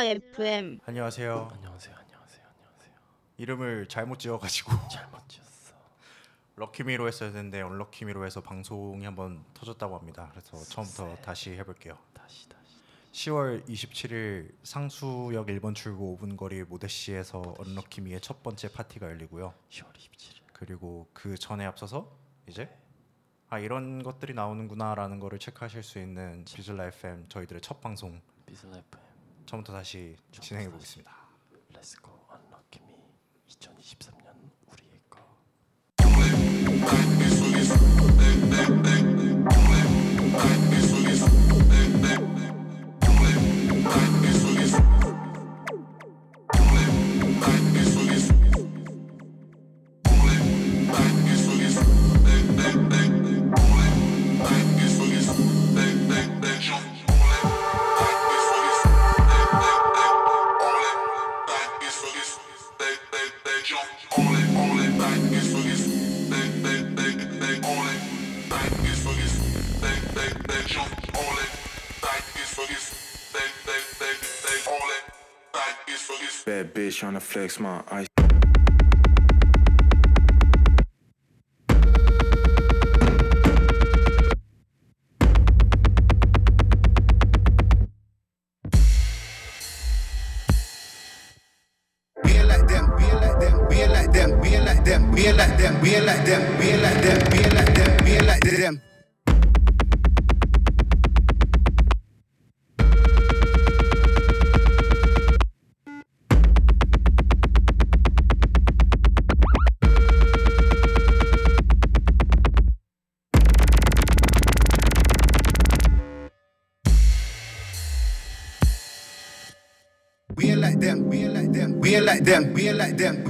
스타 FM 안녕하세요. 안녕하세요. 안녕하세요. 안녕하세요. 이름을 잘못 지어가지고 잘못 지었어. 럭키미로 했어야 되는데 언럭키미로 해서 방송이 한번 터졌다고 합니다. 그래서 처음부터 다시 해볼게요. 다시 다시. 10월 27일 상수역 1번 출구 5분 거리 모데시에서 언럭키미의 첫 번째 파티가 열리고요. 10월 27일. 그리고 그 전에 앞서서 이제 아 이런 것들이 나오는구나라는 거를 체크하실 수 있는 비즐라 FM 저희들의 첫 방송 비슬 FM. 처음부터 다시 진행해 보겠습니다. 렛츠고 언럭키미 2023년 우리의 거. bitch trying to flex my ice.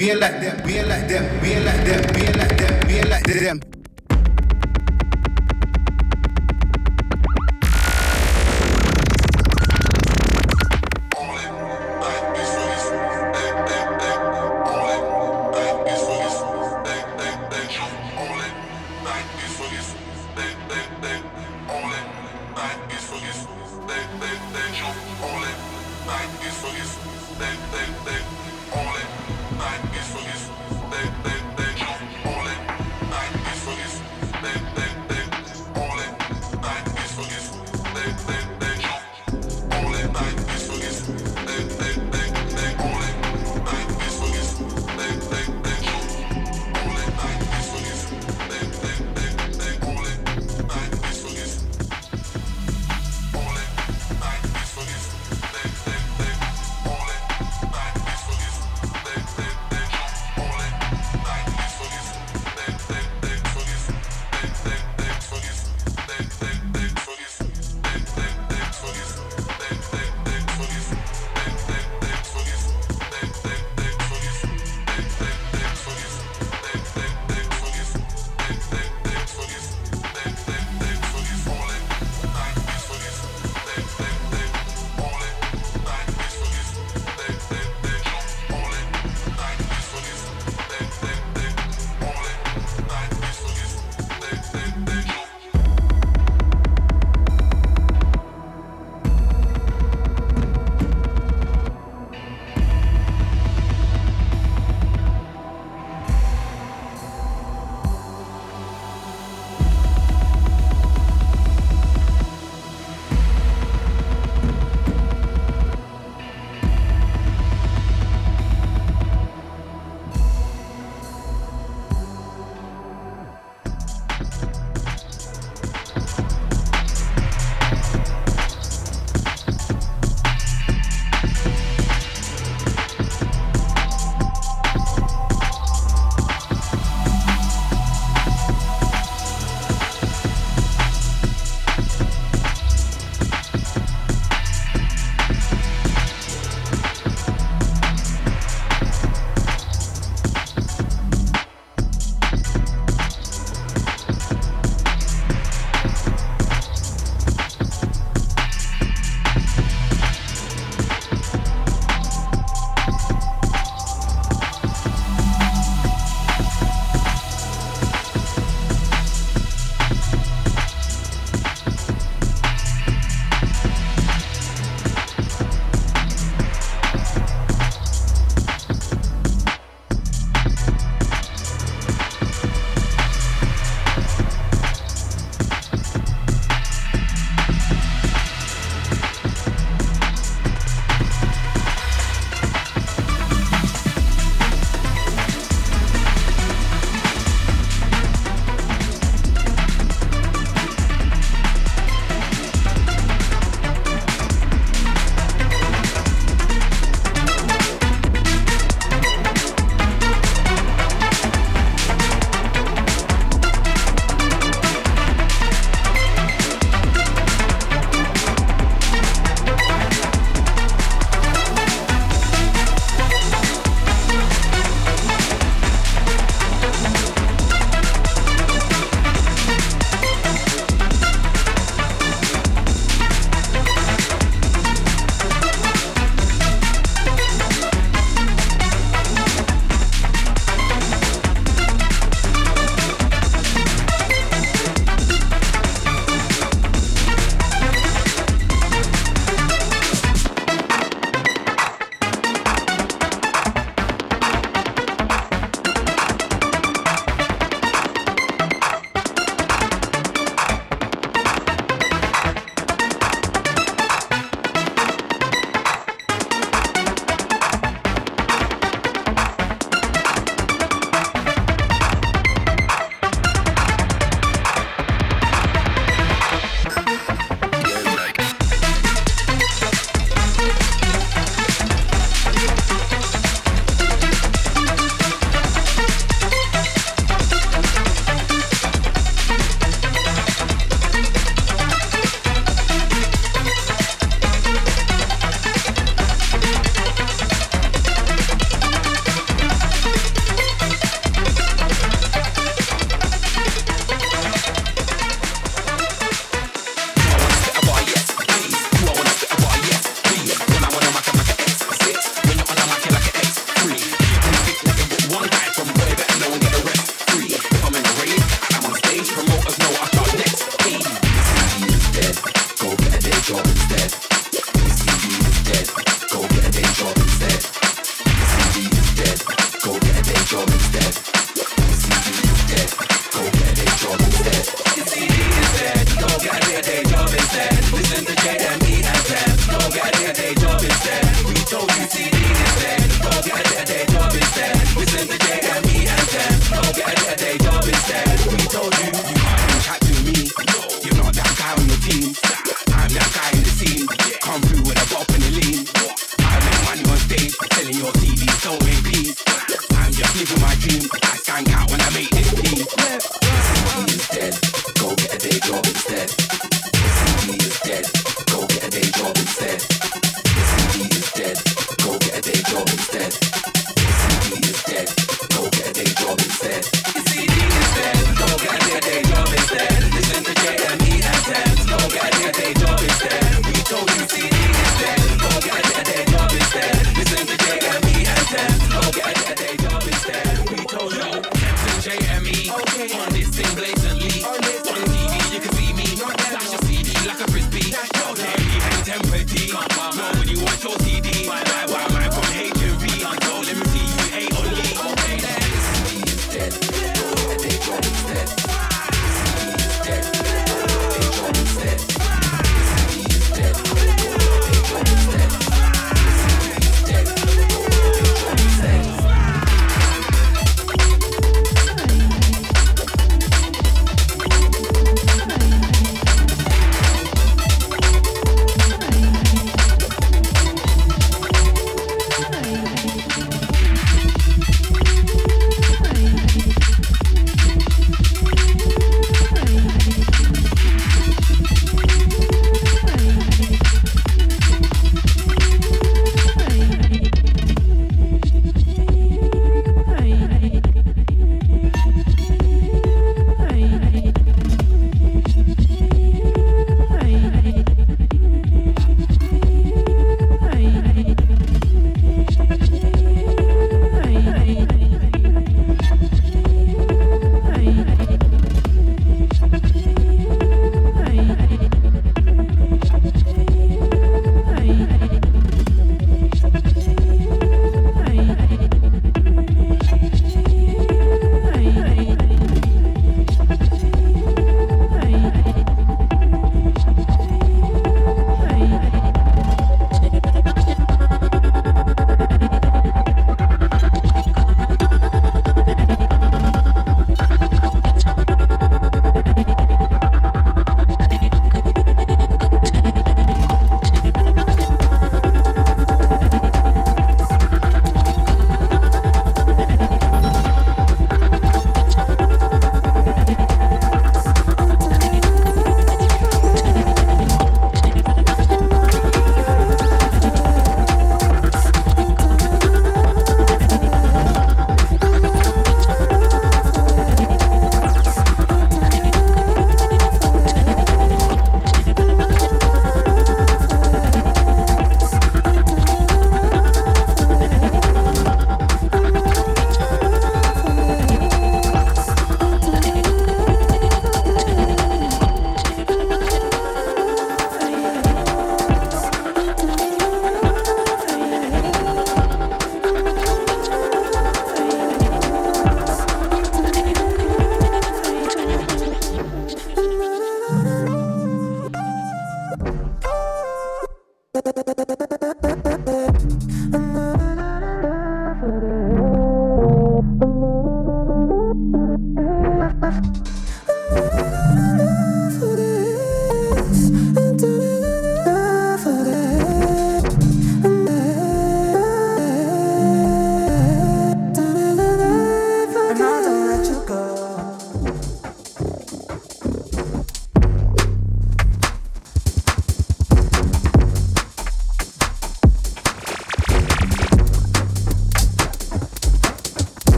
being like that, being like that.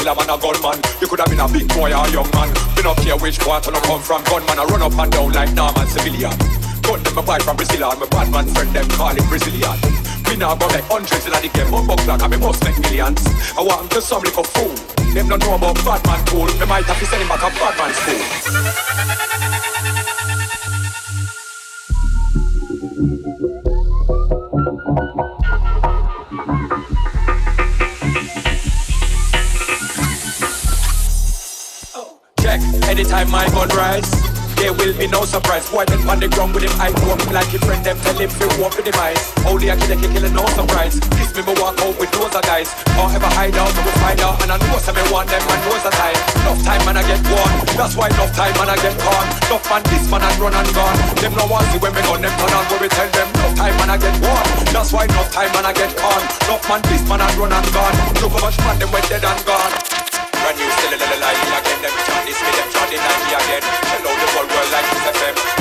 killer man, a gunman. You could have been a big boy or a young man. You don't care which part, I come from. Gunman, I run up and down like normal civilian. Gun them a buy from Brazil and my bad man friend them call him Brazilian. Me now go make hundreds in the game, one buck like I me must make millions. I want to some like a fool. Them don't know about bad man cool. Me might have to send him back a bad man school. I gun rise. There will be no surprise. Boy, them on the ground with him walk walking like a friend. Them tell him fi walk with the eyes. Only I kill a kill no surprise. Kiss me, me walk out with those guys. Or ever hide out, I will find out. And I know some want them and knows are time. Enough time and I get warned. That's why enough time and I get caught. Enough man, this man and run and gone. Them no want see when me gun them turn on. Where we tell them enough time and I get warned. That's why enough time and I get caught. Enough man, this man and run and gone. Look how much man them went dead and gone. Brand new, still a little dead. Hello, the whole world, like this FM.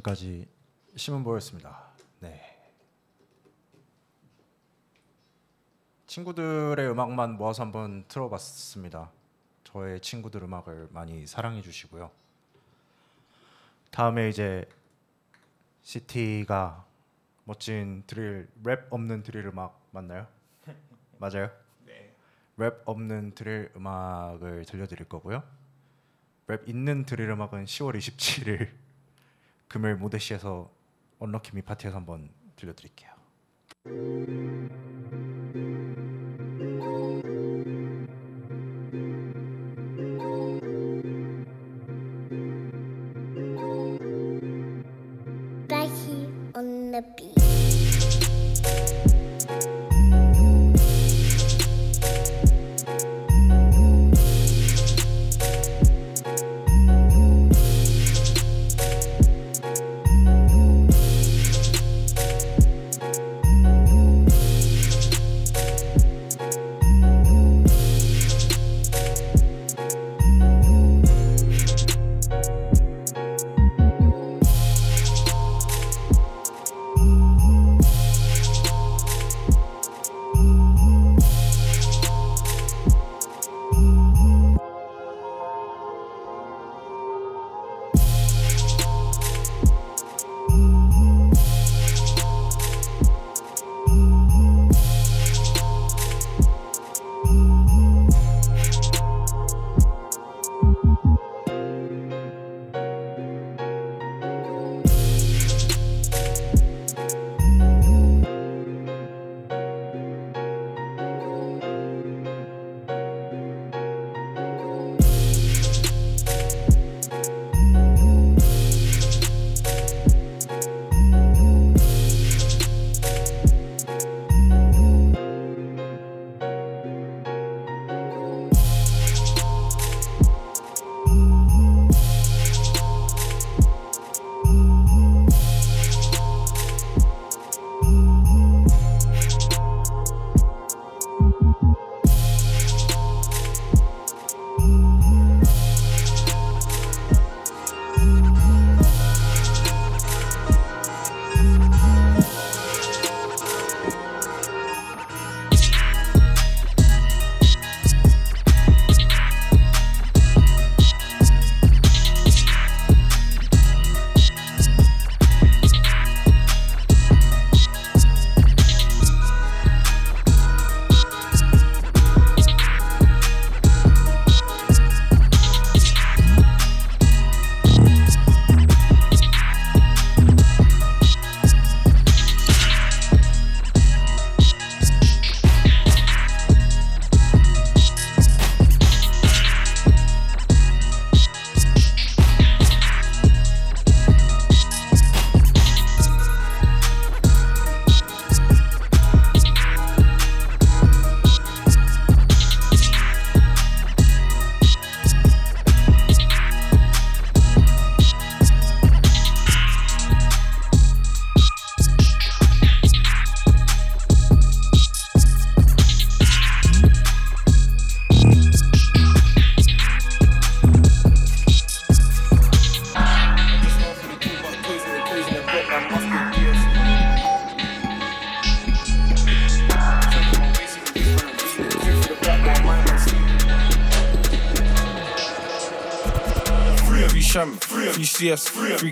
지금까지 신문보였습니다. 네. 친구들의 음악만 모아서 한번 틀어봤습니다. 저의 친구들 음악을 많이 사랑해 주시고요. 다음에 이제 시티가 멋진 드릴 랩 없는 드릴 음악 맞나요? 맞아요? 네. 랩 없는 드릴 음악을 들려드릴 거고요. 랩 있는 드릴 음악은 10월 27일 금요일 모데시에서 언럭키 미 파티에서 한번 들려드릴게요.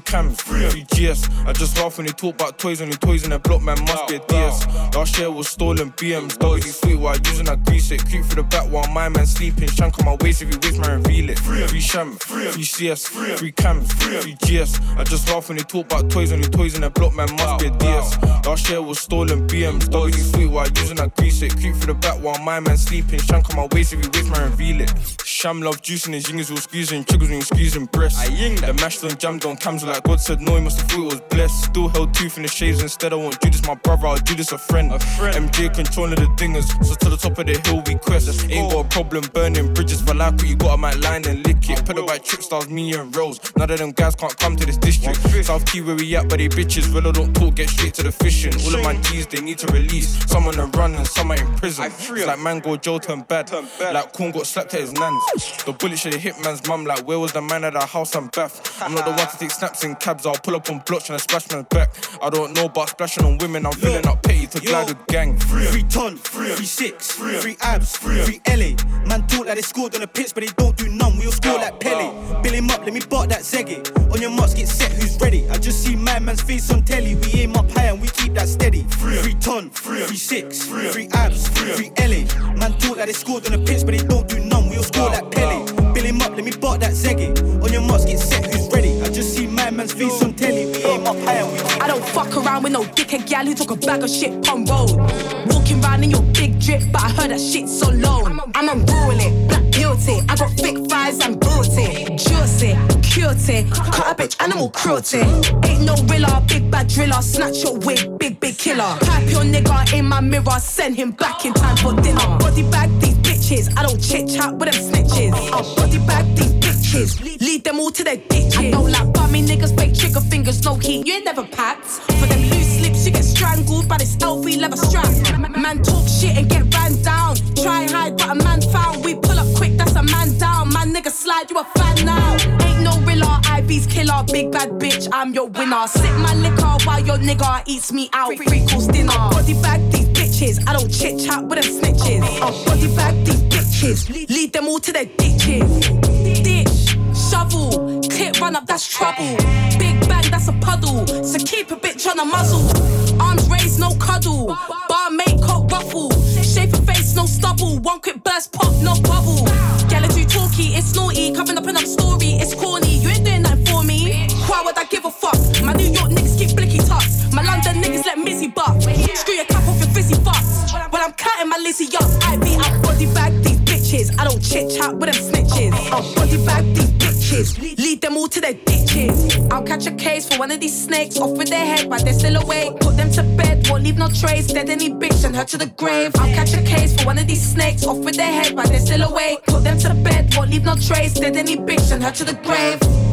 GS. I just laugh when they talk about toys, only toys in the block, man, must be a DS. Last year was stolen BMs, WD sweet while using that grease it. Creep through the back while my man sleeping. Shank on my waist if you waste, man, reveal it. Free sham, free CS, free cam, free GS. I just laugh when they talk about toys, only toys in the block, man, must be a DS. Last year was stolen BMs, WD sweet while using that grease it. Creep through the back while my man sleeping. Shank on my waist if you waste, man, reveal it. Sham love juicing his yingers all squeezing, triggers when squeezing breasts. I ying that. The mashed on jammed on cams like God said no, he must have thought it was blessed. Still held tooth in the shaves instead. I won't do this, my brother, I'll do this a friend. A friend. MJ controlling the dingers, so to the top of the hill we quest. Ain't got a problem burning bridges, but like what you got, I might line and lick it. Pedal by trip stars, me and Rose. None of them guys can't come to this district. South Key where we at, but they bitches. Well, I don't talk, get straight to the fishing. All of my G's, they need to release. Some on the run and some are in prison. It's like Mango Joe turned bad. Like Corn got slapped at his nans. The bullet should have hit man's mum. Like, where was the man at the house? and bath. I'm not the one to take snaps in cabs. I'll pull up on blocks and splash man's back. I don't know about splashing on women. I'm filling up petty to glide with gang. Three ton, free three six, three abs, three LA. Man talk like they scored on the pitch, but they don't do none. We all score like Pele. Bill him up, let me bark that Zeggy. On your marks, get set, who's ready? I just see my man's face on telly. We aim up high and we keep that steady. Free, Three ton, three six, three abs, three LA. Man talk like they scored on the pitch, but they don't do none. We all score like Pele. Bill him up, let me bark that Zeggy. On your marks, get set, who's man's face on telly. We aim up high and we keep I don't fuck around with no dickhead gal who talk a bag of shit on road. Walking round in your big drip, but I heard that shit so low. I'm unruly, black guilty. I got thick thighs and booty. Juicy, cutie, cut a bitch, animal cruelty. Ain't no rilla, big bad driller. Snatch your wig, big, big killer. Pipe your nigga in my mirror, send him back in time for dinner. Body bag these bitches, I don't chit chat with them snitches. I'll body bag these bitches, lead them all to their ditches. I don't like bummy niggas, fake trigger fingers, no heat. You ain't never packed. For them loose lips, you get strangled by this LV leather strap. Man talk shit and get ran down. Try hide, but a man found. We pull up quick, that's a man down. Man nigga slide, you a fan now. Ain't no rilla, IB's killer, big bad bitch, I'm your winner. Sip my liquor while your nigga eats me out. Free course dinner. Body bag these bitches, I don't chit chat with them snitches. I'll body bag these bitches, lead them all to their ditches. Run up, that's trouble. Big bang, that's a puddle. So keep a bitch on a muzzle. Arms raised, no cuddle. Bar mate, coat ruffle. Shave a face, no stubble. One quick burst, pop, no bubble. Gala too talky, it's naughty. Covering up another story, it's corny. You ain't doing that for me. Why would I give a fuck? My New York niggas keep blicky tucks. My London niggas let Mizzy buck. Screw your cap off your fizzy fucks. When I'm cutting my Lizzie up, I be out body bag these bitches. I don't chit chat with them snitches. I'll body bag these bitches. Lead them all to their ditches. I'll catch a case for one of these snakes off with their head, but they're still awake. Put them to bed, won't leave no trace. Dead any bitch and her to the grave. I'll catch a case for one of these snakes off with their head, but they're still awake. Put them to bed, won't leave no trace. Dead any bitch and her to the grave.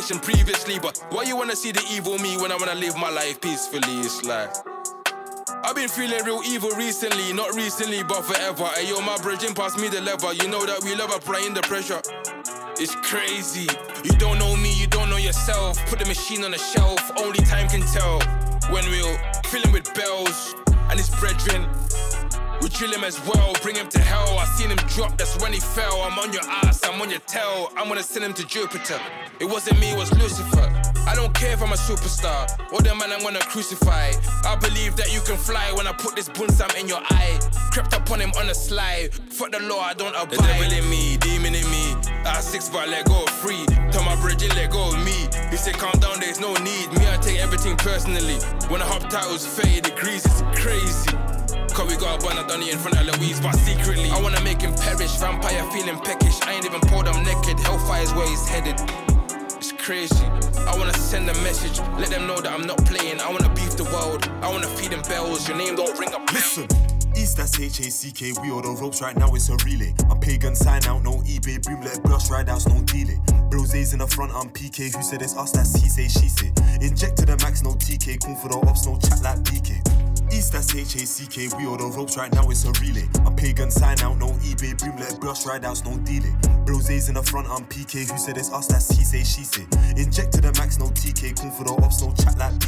Previously. But why you wanna see the evil me when I wanna live my life peacefully? It's like. I've been feeling real evil recently, not recently, but forever. Hey yo, my bridging past me the lever. You know that we love applying the pressure. It's crazy. You don't know me, you don't know yourself. Put the machine on the shelf, only time can tell. When we'll fill him with bells and his brethren. We drill him as well, bring him to hell. I seen him drop, that's when he fell. I'm on your ass, I'm on your tail. I'm gonna send him to Jupiter. It wasn't me, it was Lucifer. I don't care if I'm a superstar. All the man I'm gonna crucify. I believe that you can fly when I put this bunsam in your eye. Crept up on him on a slide. Fuck the law, I don't abide. The devil in me, demon in me. I six, but let go of three. Tell my bridge and let go of me. He said, calm down, there's no need. Me, I take everything personally. When I hop titles, 30 degrees, it's crazy. Cause we got a done it in front of Louise, but secretly, I wanna make him perish. Vampire feeling peckish. I ain't even pulled him naked. Hellfire's where he's headed. It's crazy. I wanna send a message, let them know that I'm not playing. I wanna beef the world. I wanna feed them bells. Your name don't ring a bell. Listen. East, that's H-A-C-K, we all the ropes right now, it's a relay. I'm pagan sign out, no eBay, boom, let brush ride outs, no deal it. Brose's in the front, I'm PK, who said it's us, that's he say, she say. Inject to the max, no TK, call for the ops, no chat like BK. East, that's H-A-C-K, we all the ropes right now, it's a relay. I'm pagan sign out, no eBay, boom, let brush ride outs, no deal it. Brose's in the front, I'm PK, who said it's us, that's he say, she say. Inject to the max, no TK, call for the ops, no chat like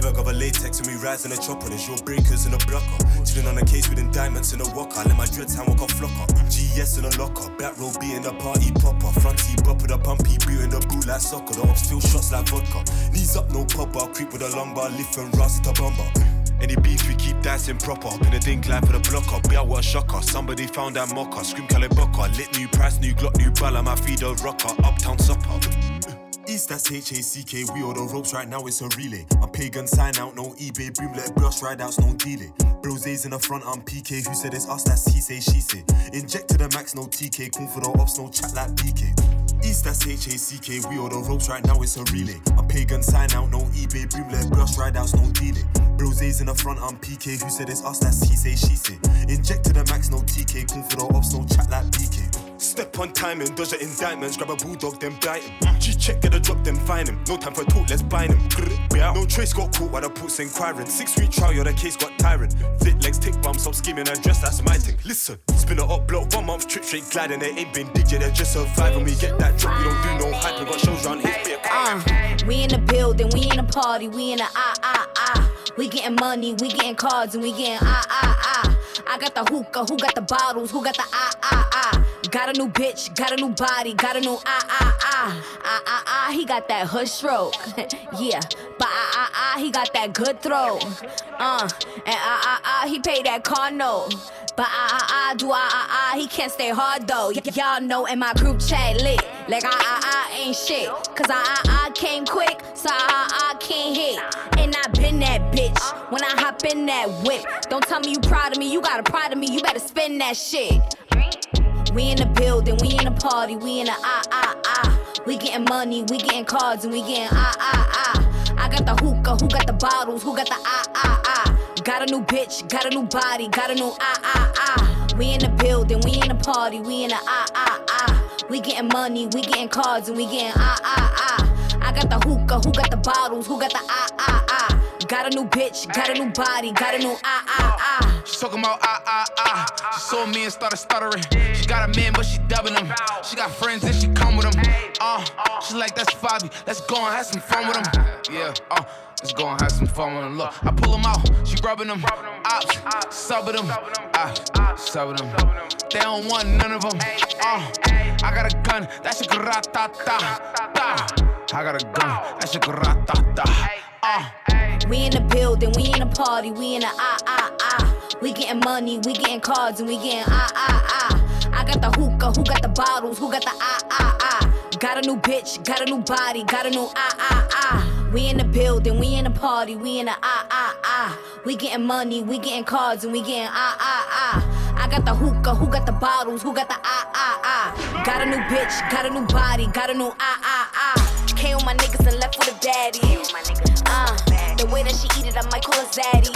never got cover latex and we rise in a chopper. There's your breakers in a blocker. Chilling on a case with indictments in a walker. Let my dreads hang walk a flocker. GS in a locker. Back row beating the party popper. Front T bop with a pumpy. Booting the boot like soccer. The ops still shots like vodka. Knees up, no popper. Creep with a bar. Lift and rust to bumper. Any beef we keep dancing proper. Up in a dink line for the blocker. Be out what a shocker. Somebody found that mocker. Scream calibucker. Lit new price, new Glock, new ball. My feed a rocker. Uptown supper. Uh, East, that's H-A-C-K, we all the ropes right now, it's a relay. I'm pagan sign out, no eBay, boom, let brush ride outs, no deal it. Brose's in the front, I'm PK, who said it's us, that's he say, she say. Inject to the max, no TK, call for the ops, no chat like BK. East, that's H-A-C-K, we all the ropes right now, it's a relay. I'm pagan sign out, no eBay, boom, let brush ride outs, no deal it. Brose's in the front, I'm PK, who said it's us, that's he say, she say. Inject to the max, no TK, call for the ops, no chat like BK. Step on timing, dodge the indictments, grab a bulldog, then bite him. G check, get a drop, then find him. No time for talk, let's bind him. No trace got caught while the port's inquiring. Six week trial, yeah, the case got tiring. Thick legs, tick bumps, stop scheming and dress, that's my thing. Listen, spin it up, block, one month trip, straight gliding. They ain't been digit, they're just surviving. We get that drop, we don't do no hype, we got shows round here. Uh, we in the building, we in the party, we in the ah ah ah. We getting money, we getting cards, and we getting ah ah ah. I got the hookah, who got the bottles, who got the ah ah ah. Got a new bitch, got a new body, got a new ah ah ah. Ah ah ah, he got that hood stroke. yeah, but ah ah ah, he got that good throw. Uh, and ah ah ah, he paid that car note. But ah ah ah, do ah ah ah, he can't stay hard though. Y- y'all know in my group chat lit. Like ah ah ah ain't shit. Cause ah ah ah came quick, so ah ah ah can't hit. And I been that bitch when I hop in that whip. Don't tell me you proud of me, you got a pride of me, you better spin that shit. We in the building, we in the party, we in the ah ah ah. We getting money, we getting cards, and we getting ah ah ah. I got the hookah, who got the bottles, who got the ah ah ah. Got a new bitch, got a new body, got a new ah ah ah. We in the building, we in the party, we in the ah ah ah. We getting money, we getting cards, and we getting ah ah ah. I got the hookah, who got the bottles, who got the ah ah ah. Got a new bitch, got a new body, got a new ah ah ah. She talking about ah ah ah. She saw me and started stuttering. She got a man, but she dubbing him. She got friends and she come with them. Uh, she like that's Fabi. Let's go and have some fun with them. Yeah, uh. Let's go and have some fun with them. Look, I pull them out, she rubbing them. Ops, subbing them. Ah, subbing them. They don't want none of them. Uh, I got a gun, that's a grata ta. ta. I got a gun, that's a grata ta. Uh, We in the building, we in the party, we in the ah ah ah. We getting money, we getting cards, and we getting ah ah ah. I got the hookah, who got the bottles, who got the ah ah ah. Got a new bitch, got a new body, got a new ah ah ah. We in the building, we in the party, we in the ah ah ah. We getting money, we getting cards, and we getting ah ah ah. I got the hookah, who got the bottles, who got the ah ah ah. Got a new bitch, got a new body, got a new ah ah ah. Came with my niggas and left with a baddie. Uh, the way that she eat it, I might call her zaddy.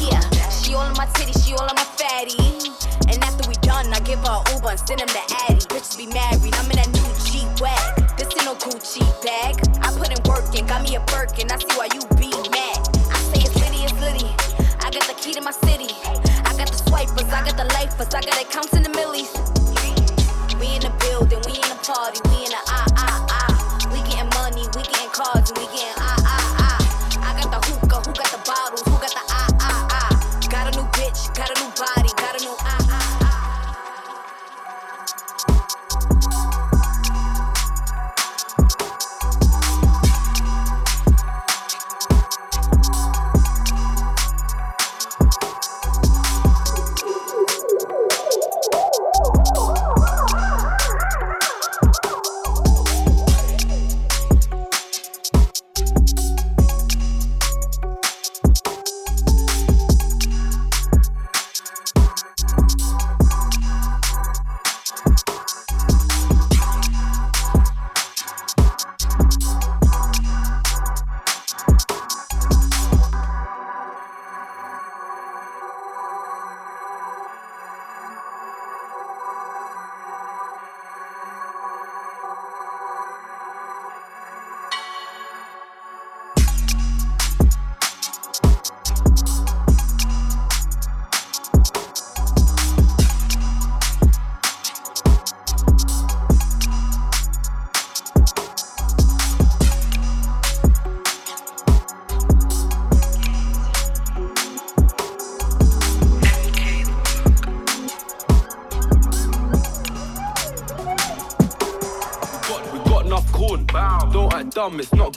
Yeah, she all in my titty, she all in my fatty. And after we done, I give her Uber and send him the Addy. Bitches be married, I'm in that new Jeep wag. This ain't no Gucci bag. I put in work and got me a Birkin. I see why you be mad. I say it's litty, it's litty. I got the key to my city. I got the swipers, I got the lifers, I got accounts in the millies. We in the building, we in the party, we in the ah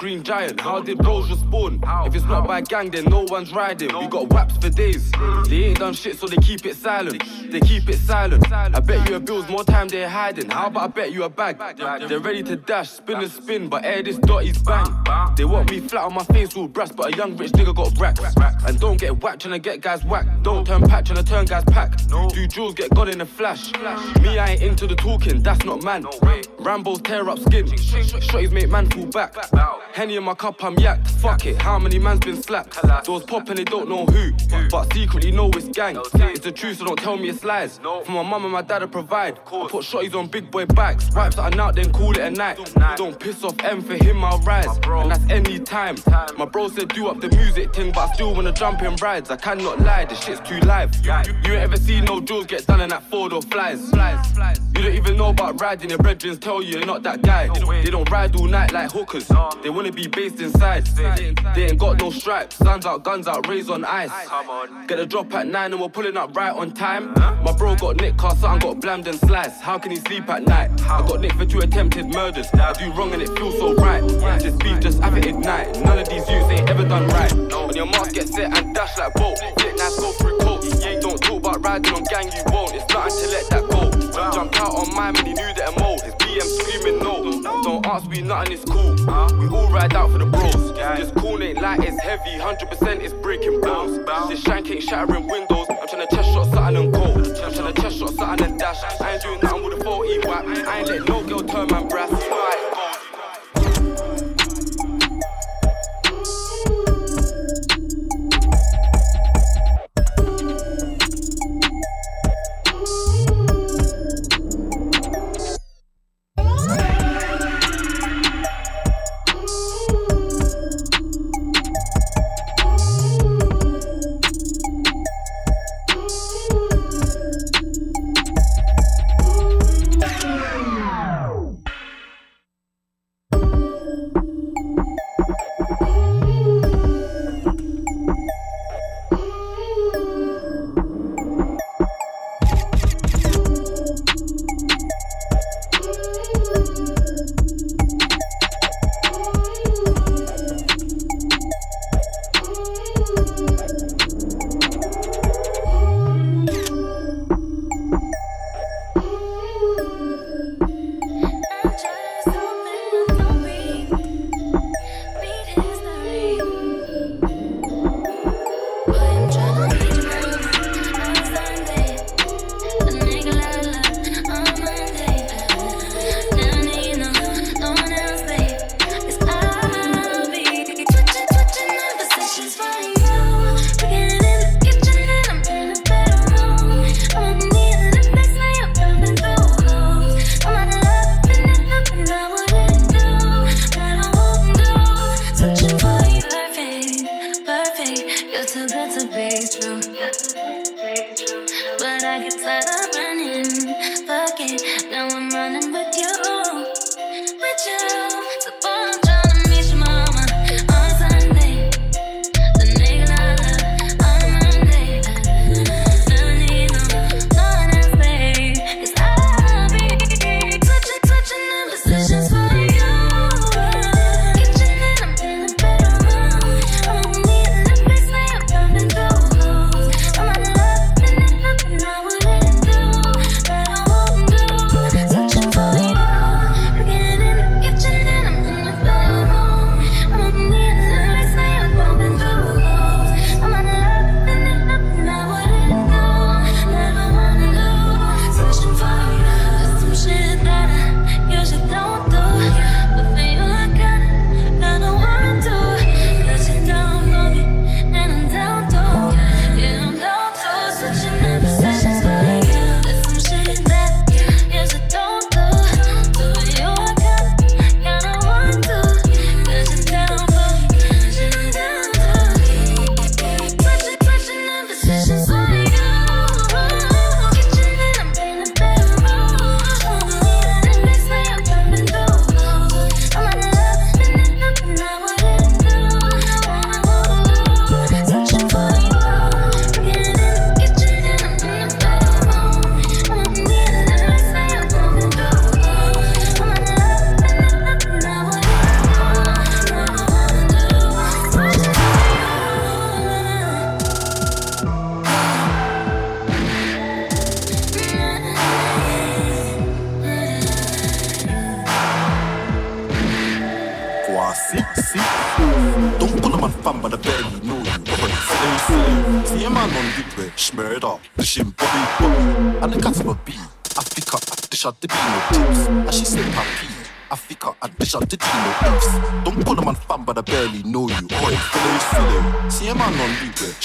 green giant. How did bros respawn? If it's not by gang, then no one's riding. We got waps for days. They ain't done shit, so they keep it silent. They keep it silent. I bet you a bills more time they're hiding. How about I bet you a bag? They're ready to dash, spin and spin, but air this dotty's bang. They want me flat on my face, all brass, but a young rich nigga got racks. And don't get whacked trying to get guys whacked. Don't turn patch trying to turn guys pack. Do jewels get God in a flash. Me, I ain't into the talking, that's not man. Rambo's tear up skin. Shotties make man fall back. Henny in my cup, I'm yacked. Fuck it, how many man's been slapped? Doors pop and they don't know who, but secretly know it's gang. It's the truth, so don't tell me it's lies. For my mum and my dad to provide. I put shotties on big boy backs. Wipes that are out, then call it a night. Don't piss off M for him, I'll rise. And that's any time. My bro said do up the music thing, but I still wanna jump in rides. I cannot lie, this shit's too live. You, ain't ever seen no jewels get done in that four door flies. You don't even know about riding, your brethren tell you you're not that guy. They don't, ride all night like hookers. They wanna be based inside. They ain't got no stripes. Guns out, guns out, raised on ice. Get a drop at nine and we're pulling up right on time. My bro got nicked, cause something got blammed and sliced. How can he sleep at night? I got nicked for two attempted murders. I do wrong and it feels so right. This beef just have it ignite. None of these youths ain't ever done right. On your mark, get set and dash like bolt. Flick nice, go through coat. Don't talk about riding on gang, you won't. It's nothing to let that go. Jumped out on mine when he knew that I'm old. His BM screaming no. Don't ask me nothing, it's cool. We all ride out for the bros. This cool ain't light, it's heavy. 100% it's breaking bones. This shank ain't shattering windows. I'm trying to test shot something and go. I'm trying to test shot something and dash. I ain't doing nothing with a 40 whack. I ain't let no girl turn my brass.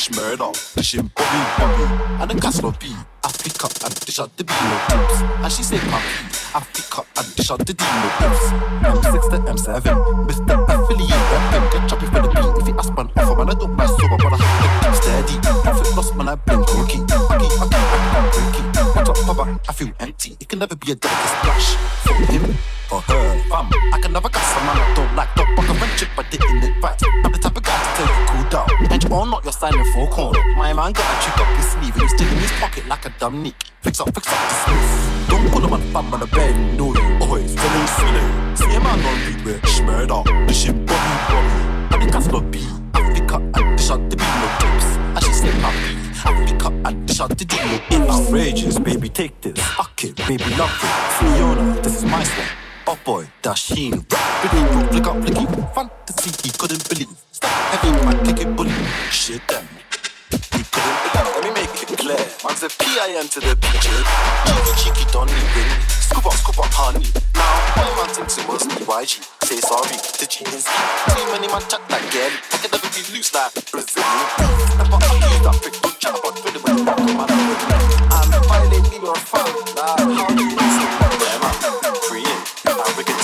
Schmurda, dishing Bobby, Bobby, and the Castle B. Up and dish out the Dino beefs. And she say, Papi, up and dish out the Dino beefs. M6 to M7, Mr. Affiliate, FM, get choppy for the beat. If you ask man offer, man, I don't buy sober, but I have to steady. Profit lost, man, I blink cookie. Papa? I feel empty. It can never be a delicate splash. For him or her, fam. I can never got some man I don't like. Don't fuck a friendship, I didn't it. I'm the type of guy to tell you cool down. And all not you're signing for a corner. My man got a trick up his sleeve and he's still his pocket like a dumb nick. Fix up, fix up the smooth. Don't call him a fam, man, I barely know you. It's feeling silly. See a man on beat with Schmurda, the shit bobby bobby. And the castle B, Africa, and the shot the beat no tips. And she said, happy. Africa and the shot deal no It's outrageous, baby, take this. Fuck it, baby, love it. Fiona, this is my song. Oh boy, Dasheen. Rapidly, bro, flick up, flicky. Fantasy, he couldn't believe. Stop man, take it bully. Shit, damn. He couldn't believe. Let me make it clear. Man's a PIN to the picture. Cheeky, cheeky, don't even. Scoop up, scoop up, honey. Now, my man thinks it was EYG. Say sorry to GNC. Too many man chat like girl. I can never be loose like Brazilian. Never use that prick, don't chat about Twitter when rock on my I'm or fun. Nah, how do you. Free in. Arrogant.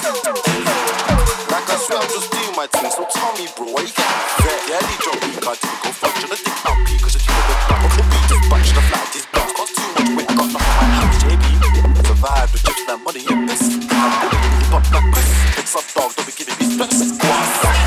Like I swear I'm just doing my thing. So tell me, bro, why you vet? Yeah, they drop me, can't go fuck. I think now, P, cause you're the back of the bunch the flat, this block. Cost too much weight, I got nothing on my hands, JB. Survive with chips, that money, and piss. I'm bullying, piss. It's up, dog, don't be giving me stress.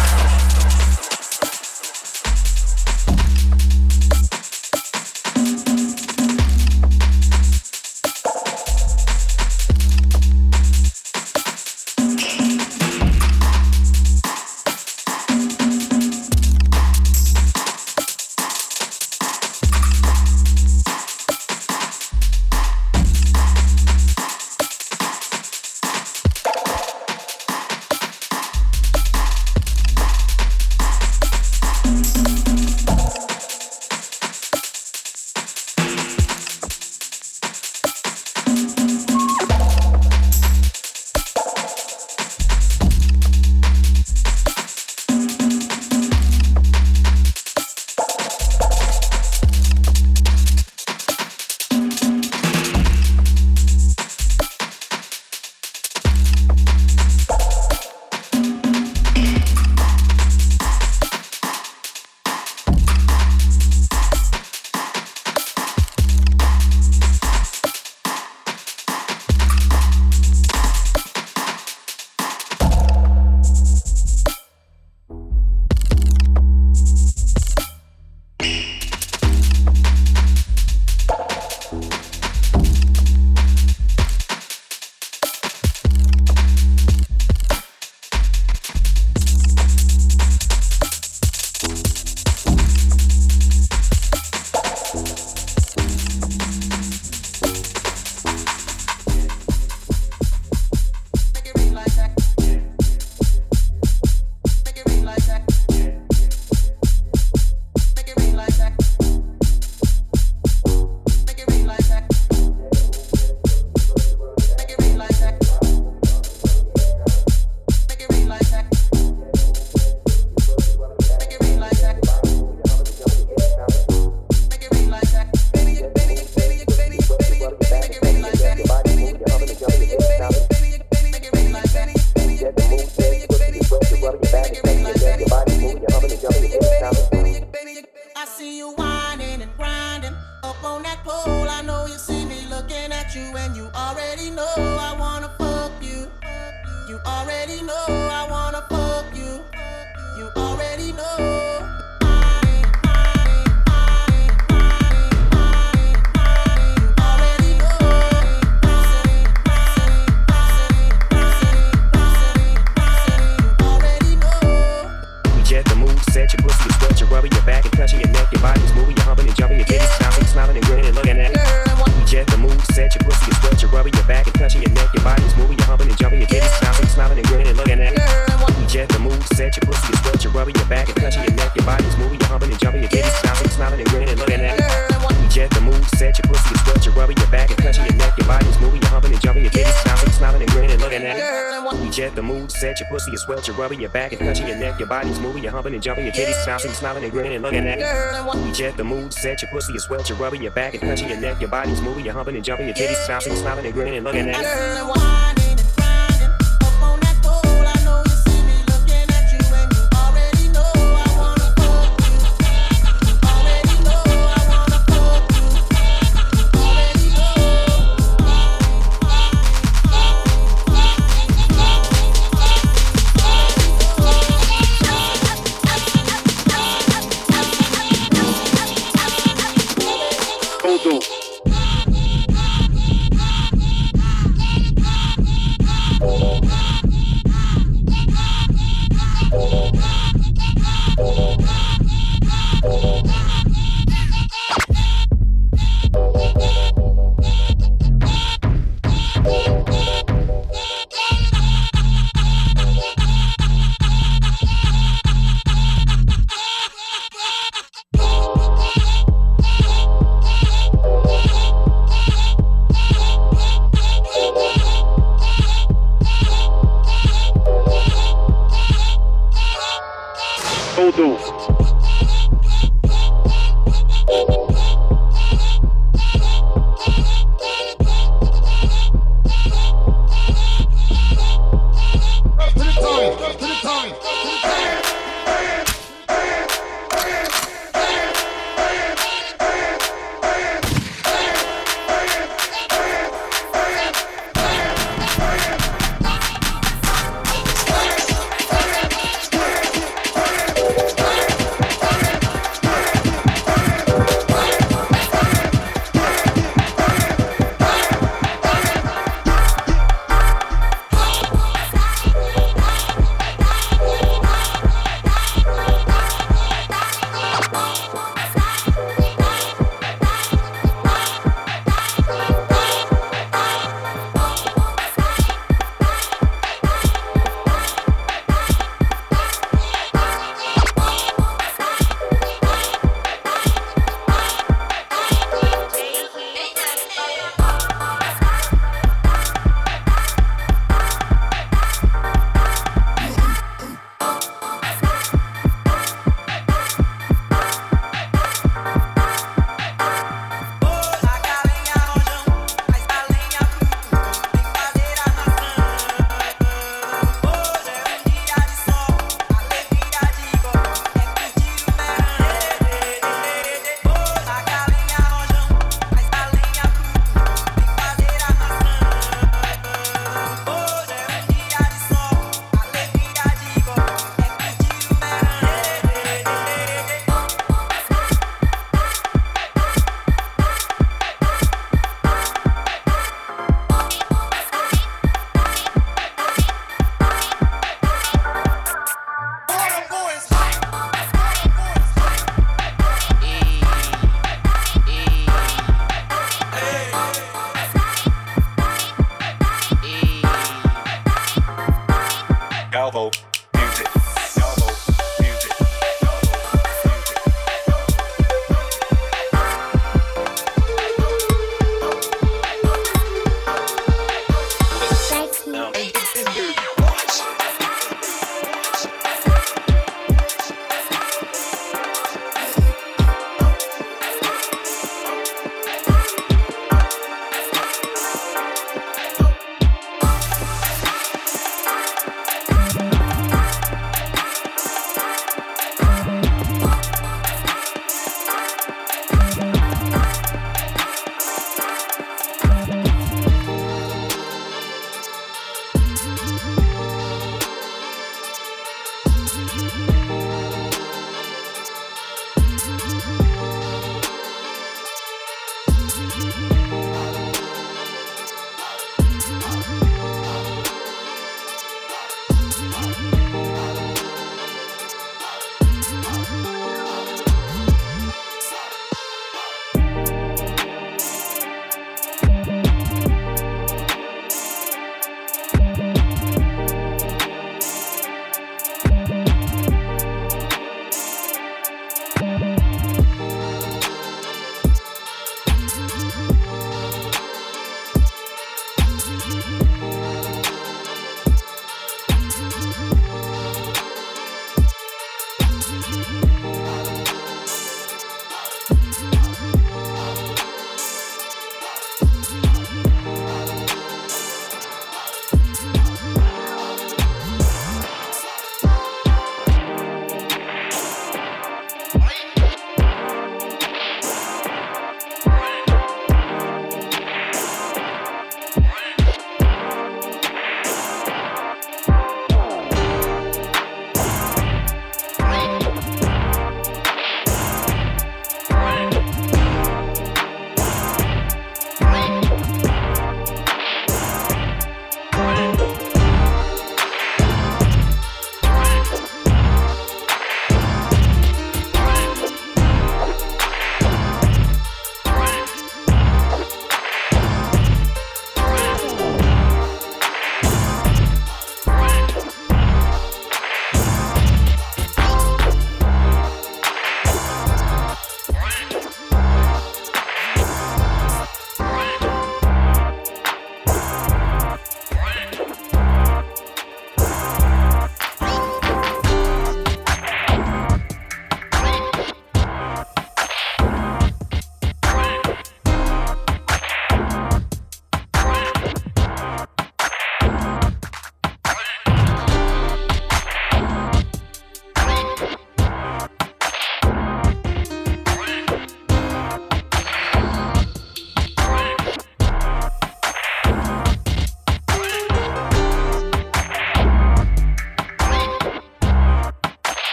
Rubbing your back and touching your neck. Your body's moving, you're humping and jumping, your titties bouncing, smiling and grinning and looking at it. We jet the mood set. Your pussy is swelled, you're rubbing your back and touching your neck. Your body's moving, you're humping and jumping, your titties bouncing, smiling and grinning and looking at it.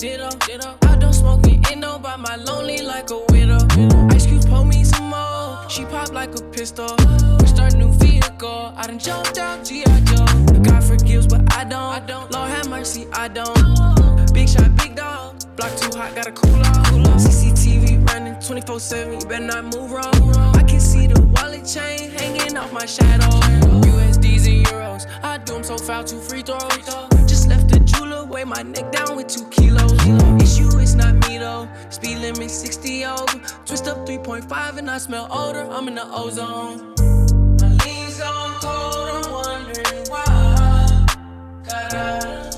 Like Ditto. I don't smoking Indo by my lonely like a widow. Ice cubes pull me some more. She pop like a pistol. We start new vehicle. I done jumped out G.I. Joe. God forgives, but I don't. I don't. Lord have mercy, I don't. Big shot, big dog. Block too hot, gotta cool off. CCTV running 24 7. You better not move wrong. I can see the wallet chain hanging off my shadow. USDs and euros. I do them so foul, two free throws. Weigh my neck down with two kilos. Issue is not me though. Speed limit 60 over. Twist up 3.5 and I smell odor. I'm in the ozone. My lean's on cold, I'm wondering why. Got out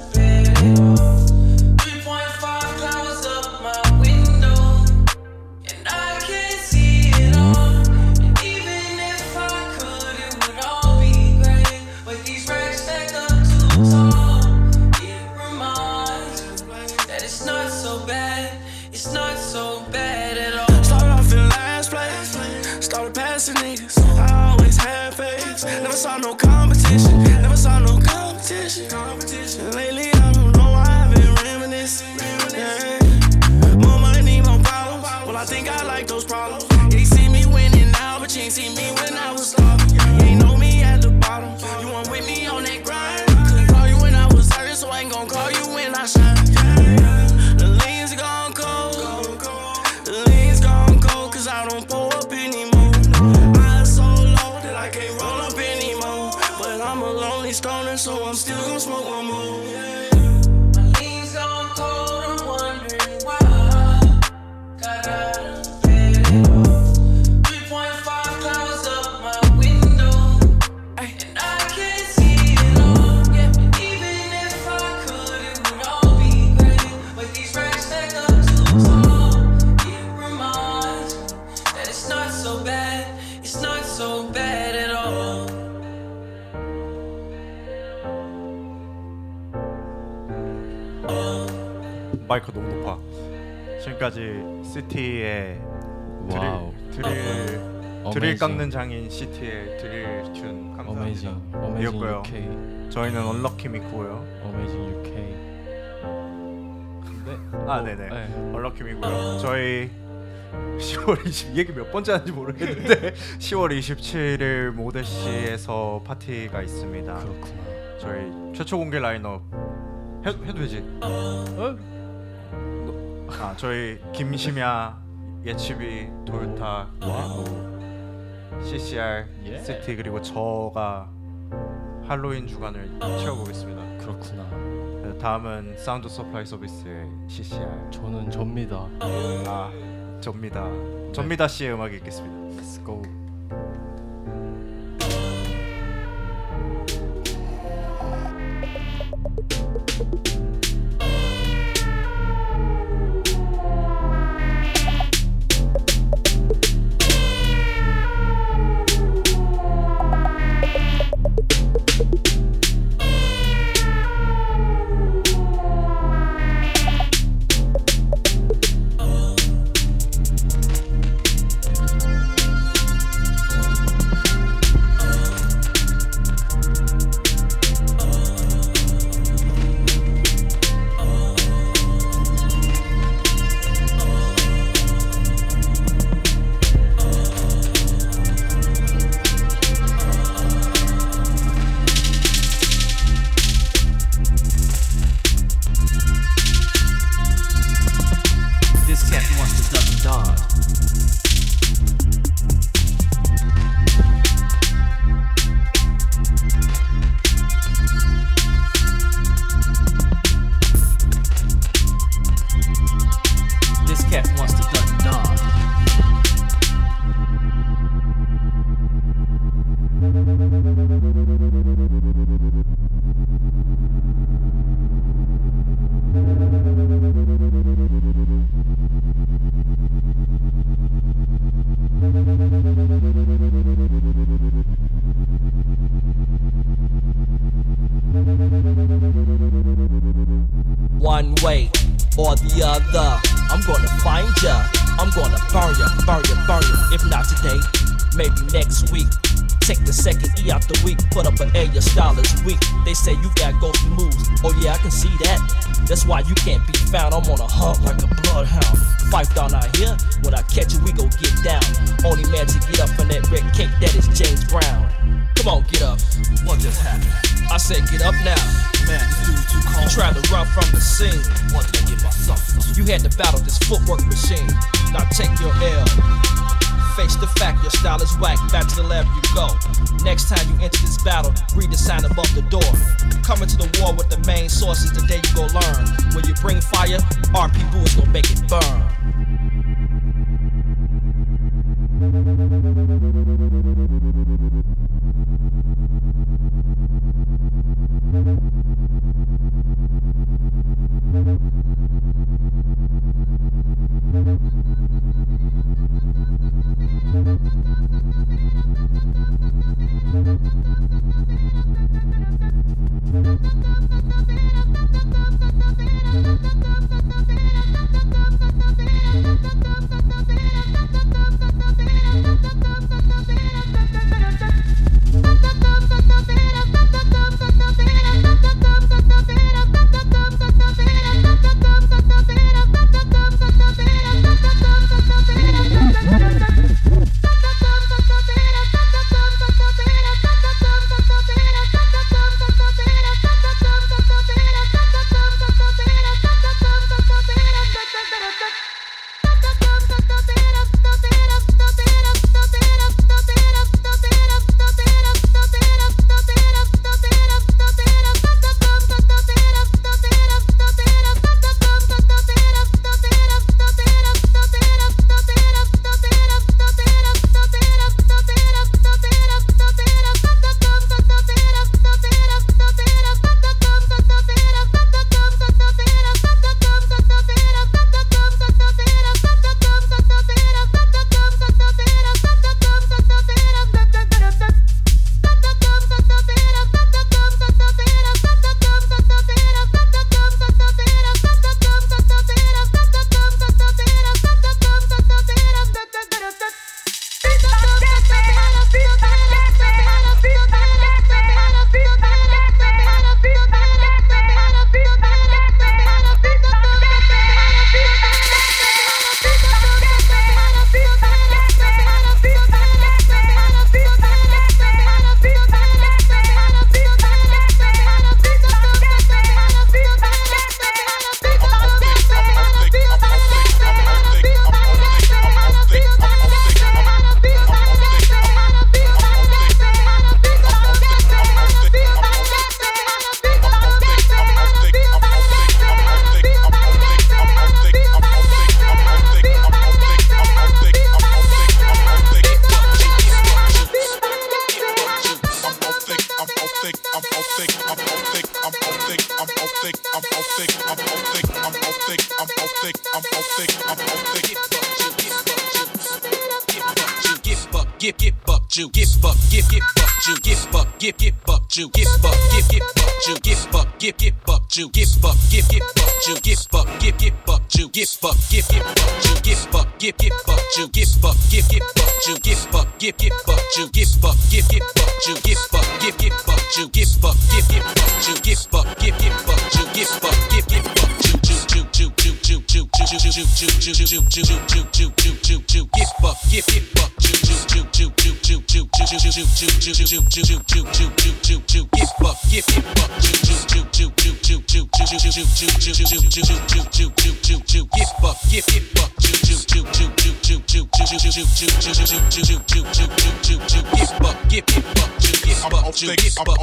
마이크 너무 높아. 지금까지 시티의 와우. 드릴 드릴 드릴. 깎는 장인 시티의 드릴 튠 감사합니다. 어메이징. 어메이징 이었고요. UK. 저희는 언럭키 미쿠고요. 어메이징 UK. 네. 아 어, 네네. 네. 언럭키 미쿠고요. 저희 10월 20 얘기 몇 번째 하는지 모르겠는데 10월 27일 모데시에서 파티가 있습니다. 그렇구나. 저희 최초 공개 라인업 해, 해도 되지? 어? 아 저희 김심야, 예치비, 그리고 CCR, 예. 시티 그리고 저가 할로윈 주간을 채워보겠습니다. 그렇구나. 네, 다음은 사운드 서플라이 서비스의 CCR. 저는 접니다. 아 접니다. 접니다 씨의 음악이 있겠습니다. Let's go.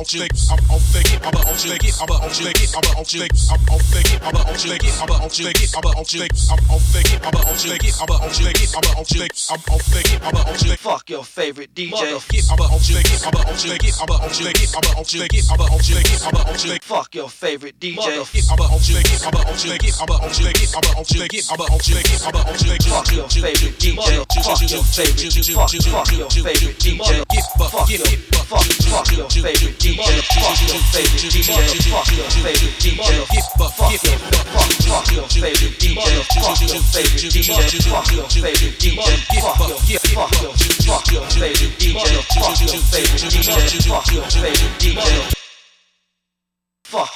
juice. I'm. Fuck your favorite DJ. Fuck your favorite DJ. Fuck your favorite DJ. Fuck your favorite DJ. Fuck, fuck your favorite DJ. Fuck your fuck, fuck your favorite DJ. Fuck your favorite DJ. Fuck your favorite DJ. Fuck your fuck, fuck your favorite DJ. Fuck your favorite DJ. Fuck your favorite DJ. Fuck your fuck your fuck your favorite DJ. Fuck your favorite DJ. Fuck your favorite DJ.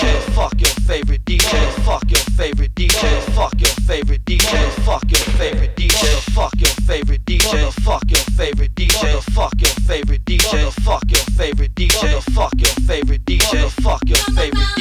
Fuck your favorite DJ. Fuck your favorite DJ. Fuck your favorite DJ. Fuck your favorite DJ. Fuck your favorite DJ. Fuck your favorite DJ. Fuck your favorite DJ. Fuck your favorite DJ. Fuck your favorite DJ. Fuck your favorite DJ.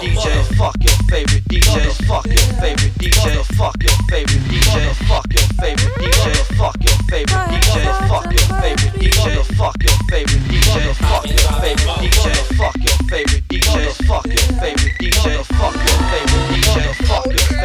Favorite DJ. Fuck your favorite DJ. Fuck your favorite DJ. Fuck your favorite DJ. Fuck your favorite DJ. Fuck your favorite DJ. Fuck your favorite DJ. Fuck your favorite DJ. Fuck your favorite DJ. Fuck your favorite DJ. Fuck your favorite DJ. Fuck your favorite DJ. Fuck your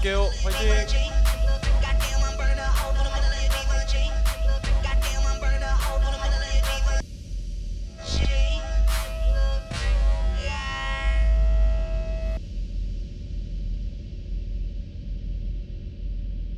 감사합니다. 끝날 감사합니다. 끝낼게요. 파이팅.